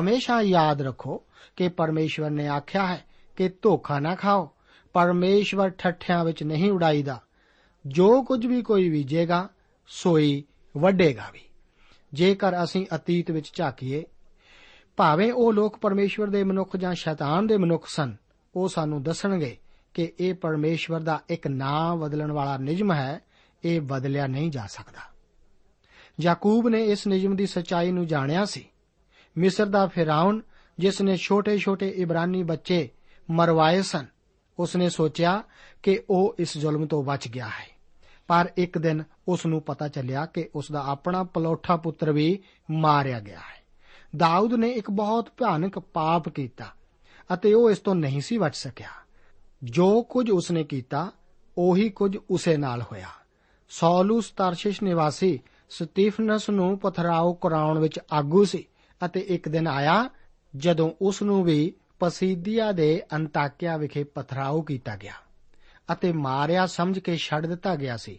ਹਮੇਸ਼ਾ ਯਾਦ ਰੱਖੋ ਕਿ ਪਰਮੇਸ਼ਵਰ ਨੇ ਆਖਿਆ ਹੈ ਕਿ ਧੋਖਾ ਨਾ ਖਾਓ। ਪਰਮੇਸ਼ਵਰ ਠੱਠਿਆਂ ਵਿੱਚ ਨਹੀਂ ਉਡਾਈਦਾ। ਜੋ ਕੁਝ ਵੀ ਕੋਈ ਬੀਜੇਗਾ, ਸੋਈ ਵੱਡੇਗਾ ਵੀ। ਜੇਕਰ ਅਸੀਂ ਅਤੀਤ ਵਿੱਚ ਝਾਕੀਏ, ਭਾਵੇਂ ਉਹ ਲੋਕ ਪਰਮੇਸ਼ਵਰ ਦੇ ਮਨੁੱਖ ਜਾਂ ਸ਼ੈਤਾਨ ਦੇ ਮਨੁੱਖ ਸਨ, ਉਹ ਸਾਨੂੰ ਦੱਸਣਗੇ ਕਿ ਇਹ ਪਰਮੇਸ਼ਵਰ ਦਾ ਇੱਕ ਨਾਂ ਬਦਲਣ ਵਾਲਾ ਨਿਯਮ ਹੈ, ਇਹ ਬਦਲਿਆ ਨਹੀਂ ਜਾ ਸਕਦਾ। ਯਾਕੂਬ ਨੇ ਇਸ ਨਿਯਮ ਦੀ ਸਚਾਈ ਨੂੰ ਜਾਣਿਆ ਸੀ। ਮਿਸਰ ਦਾ ਫਿਰਾਉਨ, ਜਿਸ ਨੇ ਛੋਟੇ-ਛੋਟੇ ਇਬਰਾਨੀ ਬੱਚੇ ਮਰਵਾਏ ਸਨ ਉਸ ਨੇ ਸੋਚਿਆ ਕਿ ਉਹ ਇਸ ਜ਼ੁਲਮ ਤੋਂ ਬਚ ਗਿਆ ਹੈ। ਪਰ ਇੱਕ ਦਿਨ ਉਸ ਨੂੰ ਪਤਾ ਚੱਲਿਆ ਕਿ ਉਸ ਦਾ ਆਪਣਾ ਪਲੋਠਾ ਪੁੱਤਰ ਵੀ ਮਾਰਿਆ ਗਿਆ ਹੈ। ਦਾਊਦ ਨੇ ਇੱਕ ਬਹੁਤ ਭਿਆਨਕ ਪਾਪ ਕੀਤਾ ਅਤੇ ਉਹ ਇਸ ਤੋਂ ਨਹੀਂ ਸੀ ਬਚ ਸਕਿਆ। ਜੋ ਕੁਝ ਉਸਨੇ ਕੀਤਾ, ਉਹੀ ਕੁਝ ਉਸੇ ਨਾਲ ਹੋਇਆ। ਸੌਲੂਸ ਤਰਸ਼ਿਸ਼ ਨਿਵਾਸੀ ਸਟੀਫਨਸ ਨੂੰ ਪਥਰਾਓ ਕਰਾਉਣ ਵਿੱਚ ਆਗੂ ਸੀ ਅਤੇ ਇੱਕ ਦਿਨ ਆਇਆ ਜਦੋਂ ਉਸ ਨੂੰ ਵੀ ਪਸੀਦੀਆ ਦੇ ਅੰਤਾਕਿਆ ਵਿਖੇ ਪਥਰਾਓ ਕੀਤਾ ਗਿਆ ਅਤੇ ਮਾਰਿਆ ਸਮਝ ਕੇ ਛੱਡ ਦਿੱਤਾ ਗਿਆ ਸੀ।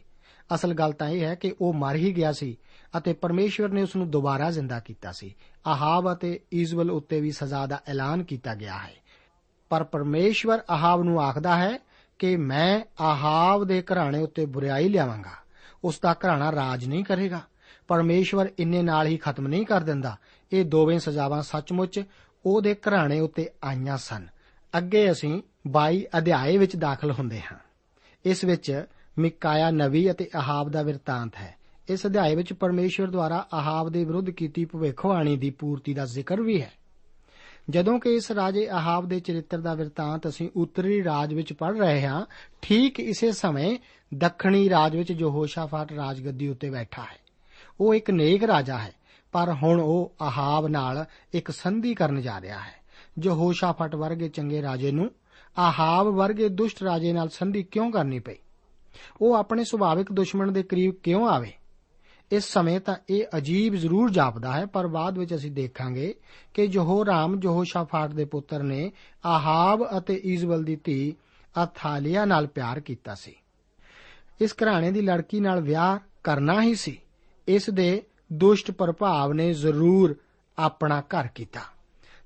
ਅਸਲ ਗੱਲ ਤਾਂ ਇਹ ਹੈ ਕਿ ਉਹ ਮਰ ਹੀ ਗਿਆ ਸੀ ਅਤੇ ਪਰਮੇਸ਼ਵਰ ਨੇ ਉਸ ਨੂੰ ਦੁਬਾਰਾ ਜ਼ਿੰਦਾ ਕੀਤਾ ਸੀ। ਆਹਾਬ ਅਤੇ ਇਜ਼ਬਲ ਉੱਤੇ ਵੀ ਸਜ਼ਾ ਦਾ ਐਲਾਨ ਕੀਤਾ ਗਿਆ ਹੈ। ਪਰ ਪਰਮੇਸ਼ਵਰ ਆਹਾਬ ਨੂੰ ਆਖਦਾ ਹੈ ਕਿ ਮੈਂ ਆਹਾਬ ਦੇ ਘਰਾਣੇ ਉੱਤੇ ਬੁਰਾਈ ਲਿਆਵਾਂਗਾ। ਉਸ ਦਾ ਘਰਾਣਾ ਰਾਜ ਨਹੀਂ ਕਰੇਗਾ। ਪਰਮੇਸ਼ਵਰ ਇੰਨੇ ਨਾਲ ਹੀ ਖਤਮ ਨਹੀਂ ਕਰ ਦਿੰਦਾ। ਇਹ ਦੋਵੇਂ ਸਜ਼ਾਵਾਂ ਸੱਚਮੁੱਚ ਉਹਦੇ ਘਰਾਣੇ ਉੱਤੇ ਆਈਆਂ ਸਨ। ਅੱਗੇ ਅਸੀਂ 22 ਅਧਿਆਏ ਵਿੱਚ ਦਾਖਲ ਹੁੰਦੇ ਹਾਂ। ਇਸ ਵਿੱਚ ਮਿਕਾਇਆ ਨਵੀ ਅਤੇ ਆਹਾਬ ਦਾ ਵਿਰਤਾਂਤ ਹੈ। ਇਸ ਅਧਿਆਏ ਵਿੱਚ ਪਰਮੇਸ਼ਵਰ ਦੁਆਰਾ ਆਹਾਬ ਦੇ ਵਿਰੁੱਧ ਕੀਤੀ ਭਵਿੱਖਬਾਣੀ ਦੀ ਪੂਰਤੀ ਦਾ ਜ਼ਿਕਰ ਵੀ ਹੈ। ਜਦੋਂ ਕਿ ਇਸ ਰਾਜੇ ਆਹਾਬ ਦੇ ਚਰਿੱਤਰ ਦਾ ਵਿਰਤਾਂਤ ਅਸੀਂ ਉੱਤਰੀ ਰਾਜ ਵਿੱਚ ਪੜ੍ਹ ਰਹੇ ਹਾਂ, ਠੀਕ ਇਸੇ ਸਮੇਂ ਦੱਖਣੀ ਰਾਜ ਵਿੱਚ ਯਹੋਸ਼ਾਫਾਟ ਰਾਜਗੱਦੀ ਉੱਤੇ ਬੈਠਾ ਹੈ। ਉਹ ਇੱਕ ਨੇਕ ਰਾਜਾ ਹੈ। ਪਰ ਹੁਣ ਉਹ ਆਹਾਬ ਨਾਲ ਇੱਕ ਸੰਧੀ ਕਰਨ ਜਾ ਰਿਹਾ ਹੈ। ਯਹੋਸ਼ਾਫਾਟ ਵਰਗੇ ਚੰਗੇ ਰਾਜੇ ਨੂੰ ਆਹਾਬ ਵਰਗੇ ਦੁਸ਼ਟ ਰਾਜੇ ਨਾਲ ਸੰਧੀ ਕਿਉਂ ਕਰਨੀ ਪਈ? ਉਹ ਆਪਣੇ ਸੁਭਾਵਿਕ ਦੁਸ਼ਮਣ ਦੇ ਕਰੀਬ ਕਿਉਂ ਆਵੇ? ਇਸ ਸਮੇਂ ਤਾਂ ਇਹ ਅਜੀਬ ਜ਼ਰੂਰ ਜਾਪਦਾ ਹੈ, ਪਰ ਬਾਅਦ ਵਿੱਚ ਅਸੀਂ ਦੇਖਾਂਗੇ ਕਿ ਯਹੋਰਾਮ ਯਹੋਸ਼ਾਫਾਟ ਦੇ ਪੁੱਤਰ ਨੇ ਆਹਾਬ ਅਤੇ ਇਜ਼ਬਲ ਦੀ ਧੀ ਅਥਾਲੀਆ ਨਾਲ ਪਿਆਰ ਕੀਤਾ ਸੀ। ਇਸ ਘਰਾਣੇ ਦੀ ਲੜਕੀ ਨਾਲ ਵਿਆਹ ਕਰਨਾ ਹੀ ਸੀ। ਇਸ ਦੇ ਦੁਸ਼ਟ ਪ੍ਰਭਾਵ ਨੇ ਜ਼ਰੂਰ ਆਪਣਾ ਘਰ ਕੀਤਾ।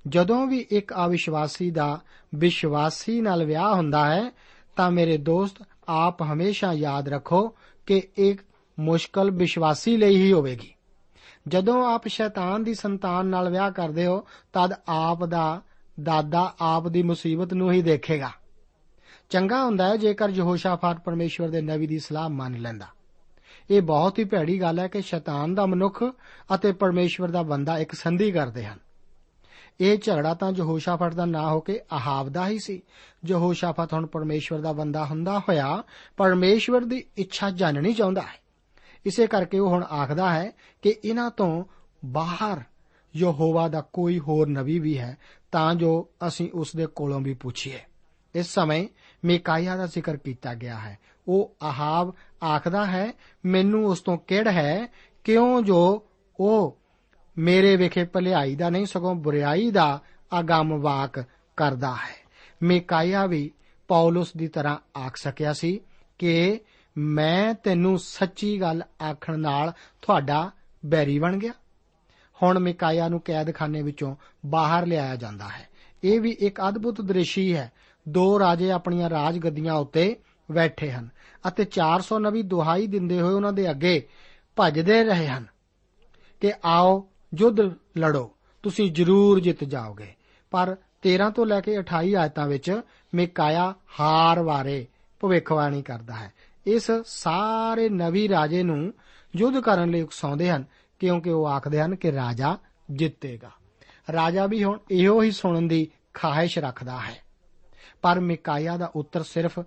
ਜਦੋਂ ਵੀ ਇੱਕ ਅਵਿਸ਼ਵਾਸੀ ਦਾ ਵਿਸ਼ਵਾਸੀ ਨਾਲ ਵਿਆਹ ਹੁੰਦਾ ਹੈ, ਤਾਂ ਮੇਰੇ ਦੋਸਤ, ਆਪ ਹਮੇਸ਼ਾ ਯਾਦ ਰੱਖੋ ਕਿ ਇੱਕ ਮੁਸ਼ਕਲ ਵਿਸ਼ਵਾਸੀ ਲਈ ਹੀ ਹੋਵੇਗੀ। ਜਦੋਂ ਆਪ ਸ਼ੈਤਾਨ ਦੀ ਸੰਤਾਨ ਨਾਲ ਵਿਆਹ ਕਰਦੇ ਹੋ, ਤਦ ਆਪ ਦਾ ਦਾਦਾ ਆਪ ਦੀ ਮੁਸੀਬਤ ਨੂੰ ਹੀ ਦੇਖੇਗਾ। ਚੰਗਾ ਹੁੰਦਾ ਹੈ ਜੇਕਰ ਯਹੋਸ਼ਾਫਾਟ ਪਰਮੇਸ਼ਵਰ ਦੇ ਨਵੀ ਦੀ ਸਲਾਹ ਮੰਨ ਲੈਂਦਾ। ਇਹ ਬਹੁਤ ਹੀ ਭੈੜੀ ਗੱਲ ਹੈ ਕਿ ਸ਼ੈਤਾਨ ਦਾ ਮਨੁੱਖ ਅਤੇ ਪਰਮੇਸ਼ਵਰ ਦਾ ਬੰਦਾ ਇੱਕ ਸੰਧੀ ਕਰਦੇ ਹਨ। ਇਹ ਝਗੜਾ ਤਾਂ ਯਹੋਸ਼ਾਫਾਟ ਦਾ ਨਾ ਹੋ ਕੇ ਆਹਾਬ ਦਾ ਹੀ ਸੀ। ਯਹੋਸ਼ਾਫਾਟ ਹੁਣ ਪਰਮੇਸ਼ਵਰ ਦਾ ਬੰਦਾ ਹੁੰਦਾ ਹੋਇਆ ਪਰਮੇਸ਼ਵਰ ਦੀ ਇੱਛਾ ਜਾਣਨੀ ਚਾਹੁੰਦਾ ਹੈ। ਇਸੇ ਕਰਕੇ ਉਹ ਹੁਣ ਆਖਦਾ ਹੈ ਕਿ ਇਹਨਾਂ ਤੋਂ ਬਾਹਰ ਯਹੋਵਾ ਦਾ ਕੋਈ ਹੋਰ ਨਬੀ ਵੀ ਹੈ, ਤਾਂ ਜੋ ਅਸੀਂ ਉਸ ਦੇ ਕੋਲੋਂ ਵੀ ਪੁੱਛੀਏ। ਇਸ ਸਮੇਂ ਮਿਕਾਇਆ ਦਾ ਜ਼ਿਕਰ ਕੀਤਾ ਗਿਆ ਹੈ। ਉਹ ਆਹਾਬ ਆਖਦਾ ਹੈ, ਮੈਨੂੰ ਉਸ ਤੋਂ ਕਿਹੜ ਹੈ? ਕਿਉਂ ਜੋ ਉਹ ਮੇਰੇ ਵਿਖੇ ਭਲਾਈ ਦਾ ਨਹੀਂ, ਸਗੋਂ ਬੁਰਾਈ ਦਾ ਆਗਮ ਵਾਕ ਕਰਦਾ ਹੈ। ਮਿਕਾਇਆ ਵੀ ਪੌਲਸ ਦੀ ਤਰ੍ਹਾਂ ਆਖ ਸਕਿਆ ਸੀ ਕਿ ਮੈਂ ਤੈਨੂੰ ਸੱਚੀ ਗੱਲ ਆਖਣ ਨਾਲ ਤੁਹਾਡਾ ਬੈਰੀ ਬਣ ਗਿਆ। ਹੁਣ ਮਿਕਾਇਆ ਨੂੰ ਕੈਦਖਾਨੇ ਵਿੱਚੋਂ ਬਾਹਰ ਲਿਆਇਆ ਜਾਂਦਾ ਹੈ। ਇਹ ਵੀ ਇੱਕ ਅਦਭੁਤ ਦ੍ਰਿਸ਼ੀ ਹੈ। ਦੋ ਰਾਜੇ ਆਪਣੀਆਂ ਰਾਜ ਗੱਦੀਆਂ ਉੱਤੇ ਬੈਠੇ ਹਨ ਅਤੇ 400 ਨਵੀ ਦੁਹਾਈ ਦਿੰਦੇ ਹੋਏ ਉਹਨਾਂ ਦੇ ਅੱਗੇ ਭੱਜਦੇ ਰਹੇ ਹਨ ਕਿ ਆਓ ਯੁੱਧ ਲੜੋ, ਤੁਸੀਂ ਜ਼ਰੂਰ ਜਿੱਤ ਜਾਓਗੇ। ਪਰ 13 ਤੋਂ ਲੈ ਕੇ 28 ਆਇਤਾਂ ਵਿੱਚ ਮਿਕਾਇਆ ਹਾਰ ਬਾਰੇ ਭਵਿੱਖਬਾਣੀ ਕਰਦਾ ਹੈ। ਇਸ ਸਾਰੇ ਨਵੀ ਰਾਜੇ ਨੂੰ ਯੁੱਧ ਕਰਨ ਲਈ ਉਕਸਾਉਂਦੇ ਹਨ ਕਿਉਂਕਿ ਉਹ ਆਖਦੇ ਹਨ ਕਿ ਰਾਜਾ ਜਿੱਤੇਗਾ। ਰਾਜਾ ਵੀ ਹੁਣ ਇਹੋ ਹੀ ਸੁਣਨ ਦੀ ਖਾਹਿਸ਼ ਰੱਖਦਾ ਹੈ। ਪਰ ਮਿਕਾਇਆ ਦਾ ਉੱਤਰ ਸਿਰਫ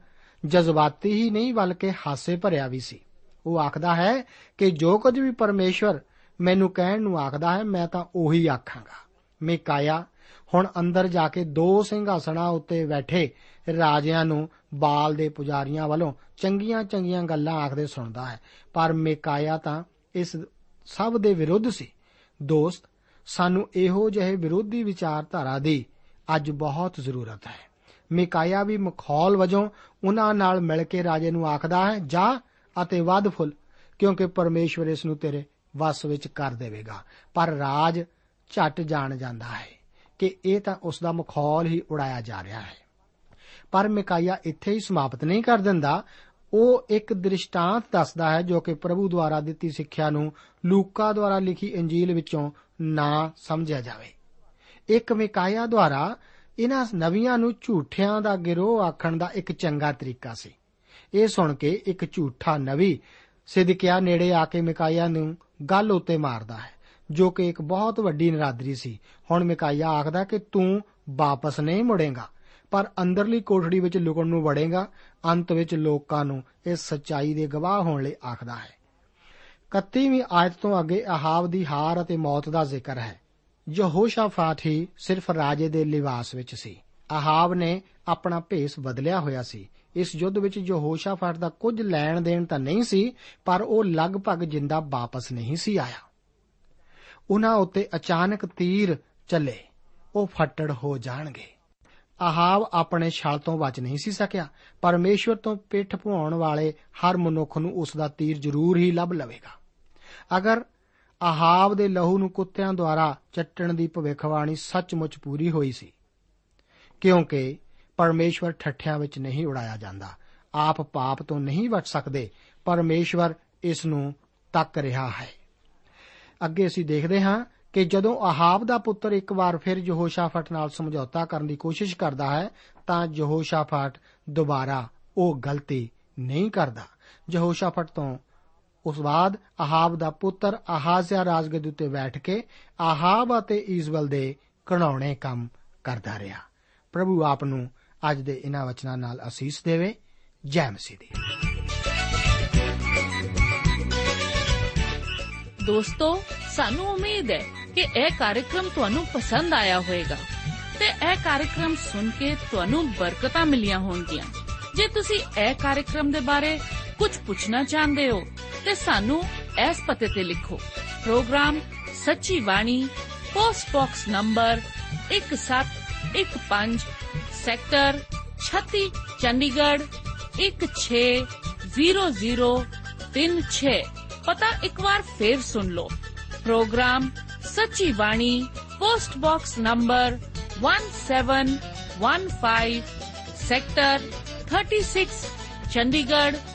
ਜਜ਼ਬਾਤੀ ਹੀ ਨਹੀਂ ਬਲਕਿ ਹਾਸੇ ਭਰਿਆ ਵੀ ਸੀ। ਉਹ ਆਖਦਾ ਹੈ ਕਿ ਜੋ ਕੁਝ ਵੀ ਪਰਮੇਸ਼ਵਰ ਮੈਨੂੰ ਕਹਿਣ ਨੂੰ ਆਖਦਾ ਹੈ, ਮੈਂ ਤਾਂ ਉਹੀ ਆਖਾਂਗਾ। ਮਿਕਾਇਆ, ਹੁਣ ਅੰਦਰ ਜਾ ਕੇ ਦੋ ਸਿੰਘਾਸਣਾ ਉੱਤੇ ਬੈਠੇ ਰਾਜਿਆਂ ਨੂੰ ਬਾਲ ਦੇ ਪੁਜਾਰੀਆਂ ਵੱਲੋਂ ਚੰਗੀਆਂ ਚੰਗੀਆਂ ਗੱਲਾਂ ਆਖਦੇ ਸੁਣਦਾ ਹੈ। ਪਰ ਮਿਕਾਇਆ ਤਾਂ ਇਸ ਸਭ ਦੇ ਵਿਰੁੱਧ ਸੀ। ਦੋਸਤ, ਸਾਨੂੰ ਇਹੋ ਜਿਹੇ ਵਿਰੋਧੀ ਵਿਚਾਰਧਾਰਾ ਦੀ ਅੱਜ ਬਹੁਤ ਜ਼ਰੂਰਤ ਹੈ। ਮਿਕਾਇਆ ਵੀ ਮਖੌਲ ਵਜੋਂ ਉਹਨਾਂ ਨਾਲ ਮਿਲ ਕੇ ਰਾਜੇ ਨੂੰ ਆਖਦਾ ਹੈ, ਜਾ ਅਤੇ ਵੱਧ ਫੁੱਲ, ਕਿਉਂਕਿ ਪਰਮੇਸ਼ਵਰ ਇਸ ਨੂੰ ਤੇਰੇ ਵਸ ਵਿੱਚ ਕਰ ਦੇਵੇਗਾ। ਪਰ ਰਾਜ ਝਟ ਜਾਣ ਜਾਂਦਾ ਹੈ ਕਿ ਇਹ ਤਾਂ ਉਸ ਦਾ ਮਖੌਲ ਹੀ ਉਡਾਇਆ ਜਾ ਰਿਹਾ ਹੈ। ਪਰ ਮਿਕਾਇਆ ਇੱਥੇ ਹੀ ਸਮਾਪਤ ਨਹੀਂ ਕਰ ਦਿੰਦਾ। ਉਹ ਇੱਕ ਦ੍ਰਿਸ਼ਟਾਂਤ ਦੱਸਦਾ ਹੈ ਜੋ ਕਿ ਪ੍ਰਭੂ ਦੁਆਰਾ ਦਿੱਤੀ ਸਿੱਖਿਆ ਨੂੰ ਲੂਕਾ ਦੁਆਰਾ ਲਿਖੀ ਇੰਜੀਲ ਵਿੱਚੋਂ ਨਾ ਸਮਝਿਆ ਜਾਵੇ। ਇੱਕ ਮਿਕਾਇਆ ਦੁਆਰਾ ਇਹਨਾਂ ਨਵੀਆਂ ਨੂੰ ਝੂਠਿਆਂ ਦਾ ਗਿਰੋਹ ਆਖਣ ਦਾ ਇੱਕ ਚੰਗਾ ਤਰੀਕਾ ਸੀ। ਇਹ ਸੁਣ ਕੇ ਇੱਕ ਝੂਠਾ ਨਵੀ ਸਿਦਕਿਆ ਨੇੜੇ ਆ ਕੇ ਮਿਕਾਇਆ ਨੂੰ ਗੱਲ ਉੱਤੇ ਮਾਰਦਾ ਹੈ, ਜੋ ਕਿ ਇੱਕ ਬਹੁਤ ਵੱਡੀ ਨਰਾਦਰੀ ਸੀ। ਹੁਣ ਮਿਕਾਇਆ ਆਖਦਾ ਕਿ ਤੂੰ ਵਾਪਸ ਨਹੀਂ ਮੁੜੇਗਾ, ਪਰ ਅੰਦਰਲੀ ਕੋਠੜੀ ਵਿੱਚ ਲੁਕਣ ਨੂੰ ਵੜੇਗਾ, ਅੰਤ ਵਿੱਚ ਲੋਕਾਂ ਨੂੰ ਇਸ ਸੱਚਾਈ ਦੇ ਗਵਾਹ ਹੋਣ ਲਈ ਆਖਦਾ ਹੈ। 31ਵੀਂ ਆਇਤ ਤੋਂ ਅੱਗੇ ਆਹਾਬ ਦੀ ਹਾਰ ਅਤੇ ਮੌਤ ਦਾ ਜ਼ਿਕਰ ਹੈ। ਯਹੋਸ਼ਾਫਾਟ ਹੀ ਸਿਰਫ ਰਾਜੇ ਦੇ ਲਿਵਾਸ ਵਿੱਚ ਸੀ। ਆਹਾਬ ਨੇ ਆਪਣਾ ਭੇਸ ਬਦਲਿਆ ਹੋਇਆ ਸੀ। ਇਸ ਯੁੱਧ ਵਿੱਚ ਯਹੋਸ਼ਾਫਾਟ ਦਾ ਕੁਝ ਲੈਣ ਦੇਣ ਤਾਂ ਨਹੀਂ ਸੀ, ਪਰ ਉਹ ਲਗਭਗ ਜਿੰਦਾ ਵਾਪਸ ਨਹੀਂ ਸੀ ਆਇਆ। ਉਹਨਾਂ ਉੱਤੇ ਅਚਾਨਕ ਤੀਰ ਚੱਲੇ। ਉਹ ਫੱਟੜ ਹੋ ਜਾਣਗੇ। ਆਹਾਬ ਆਪਣੇ ਛਲ ਤੋਂ ਬਚ ਨਹੀਂ ਸੀ ਸਕਿਆ। ਪਰਮੇਸ਼ਵਰ ਤੋਂ ਪਿੱਠ ਪੁਆਉਣ ਵਾਲੇ ਹਰ ਮਨੁੱਖ ਨੂੰ ਉਸ ਦਾ ਤੀਰ ਜ਼ਰੂਰ ਹੀ ਲੱਭ ਲਵੇਗਾ। ਅਗਰ ਆਹਾਬ ਦੇ ਲਹੂ ਨੂੰ ਕੁੱਤਿਆਂ ਦੁਆਰਾ ਚੱਟਣ ਦੀ ਭਵਿੱਖਬਾਣੀ ਸੱਚਮੁੱਚ ਪੂਰੀ ਹੋਈ ਸੀ। ਕਿਉਂਕਿ ਪਰਮੇਸ਼ਵਰ ਠੱਠਿਆਂ ਵਿੱਚ ਨਹੀਂ ਉਡਾਇਆ ਜਾਂਦਾ। ਆਪ ਪਾਪ ਤੋਂ ਨਹੀਂ ਬਚ ਸਕਦੇ। ਪਰਮੇਸ਼ਵਰ ਇਸ ਨੂੰ ਤੱਕ ਰਿਹਾ ਹੈ। ਅੱਗੇ ਅਸੀਂ ਦੇਖਦੇ ਹਾਂ ਕਿ ਜਦੋਂ ਆਹਾਬ ਦਾ ਪੁੱਤਰ ਇੱਕ ਵਾਰ ਫਿਰ ਯਹੋਸ਼ਾਫਟ ਨਾਲ ਸਮਝੌਤਾ ਕਰਨ ਦੀ ਕੋਸ਼ਿਸ਼ ਕਰਦਾ ਹੈ, ਤਾਂ ਯਹੋਸ਼ਾਫਟ ਦੁਬਾਰਾ ਉਹ ਗਲਤੀ ਨਹੀਂ ਕਰਦਾ। ਯਹੋਸ਼ਾਫਟ ਤੋਂ ਉਸ ਬਾਅਦ ਆਹਾਬ ਦਾ ਪੁੱਤਰ ਆਹਾਜ਼ਿਆ ਰਾਜਗੱਦੀ ਉੱਤੇ ਬੈਠ ਕੇ ਆਹਾਬ ਅਤੇ ਈਜ਼ਬਲ ਦੇ ਘਣਾਉਣੇ ਕੰਮ ਕਰਦਾ ਰਿਹਾ। ਪ੍ਰਭੂ ਆਪ ਨੂੰ ਅੱਜ ਦੇ ਇਹਨਾਂ ਵਚਨਾਂ ਨਾਲ ਅਸੀਸ ਦੇਵੇ। ਜੈ ਮਸੀਹ ਦੀ। ਦੋਸਤੋ, ਸਾਨੂੰ ਉਮੀਦ ਹੈ ਕਿ ਇਹ ਕਾਰਜਕ੍ਰਮ ਤੁਹਾਨੂੰ ਪਸੰਦ ਆਇਆ ਹੋਵੇਗਾ ਤੇ ਇਹ ਕਾਰਜਕ੍ਰਮ ਸੁਣ ਕੇ ਤੁਹਾਨੂੰ ਬਰਕਤਾਂ ਮਿਲੀਆਂ ਹੋਣਗੀਆਂ। ਜੇ ਤੁਸੀਂ ਇਹ ਕਾਰਜਕ੍ਰਮ ਦੇ ਬਾਰੇ ਕੁਝ ਪੁੱਛਣਾ ਚਾਹੁੰਦੇ ਹੋ ਤੇ ਸਾਨੂੰ ਇਸ ਪਤੇ ਤੇ ਲਿਖੋ programme Sachi Bani post box number 1715 sector 36 Chandigarh 160036 ਪਤਾ ਇੱਕ ਵਾਰ ਫੇਰ ਸੁਣ ਲਓ programme Sachi Bani post box number 1715 sector 36 Chandigarh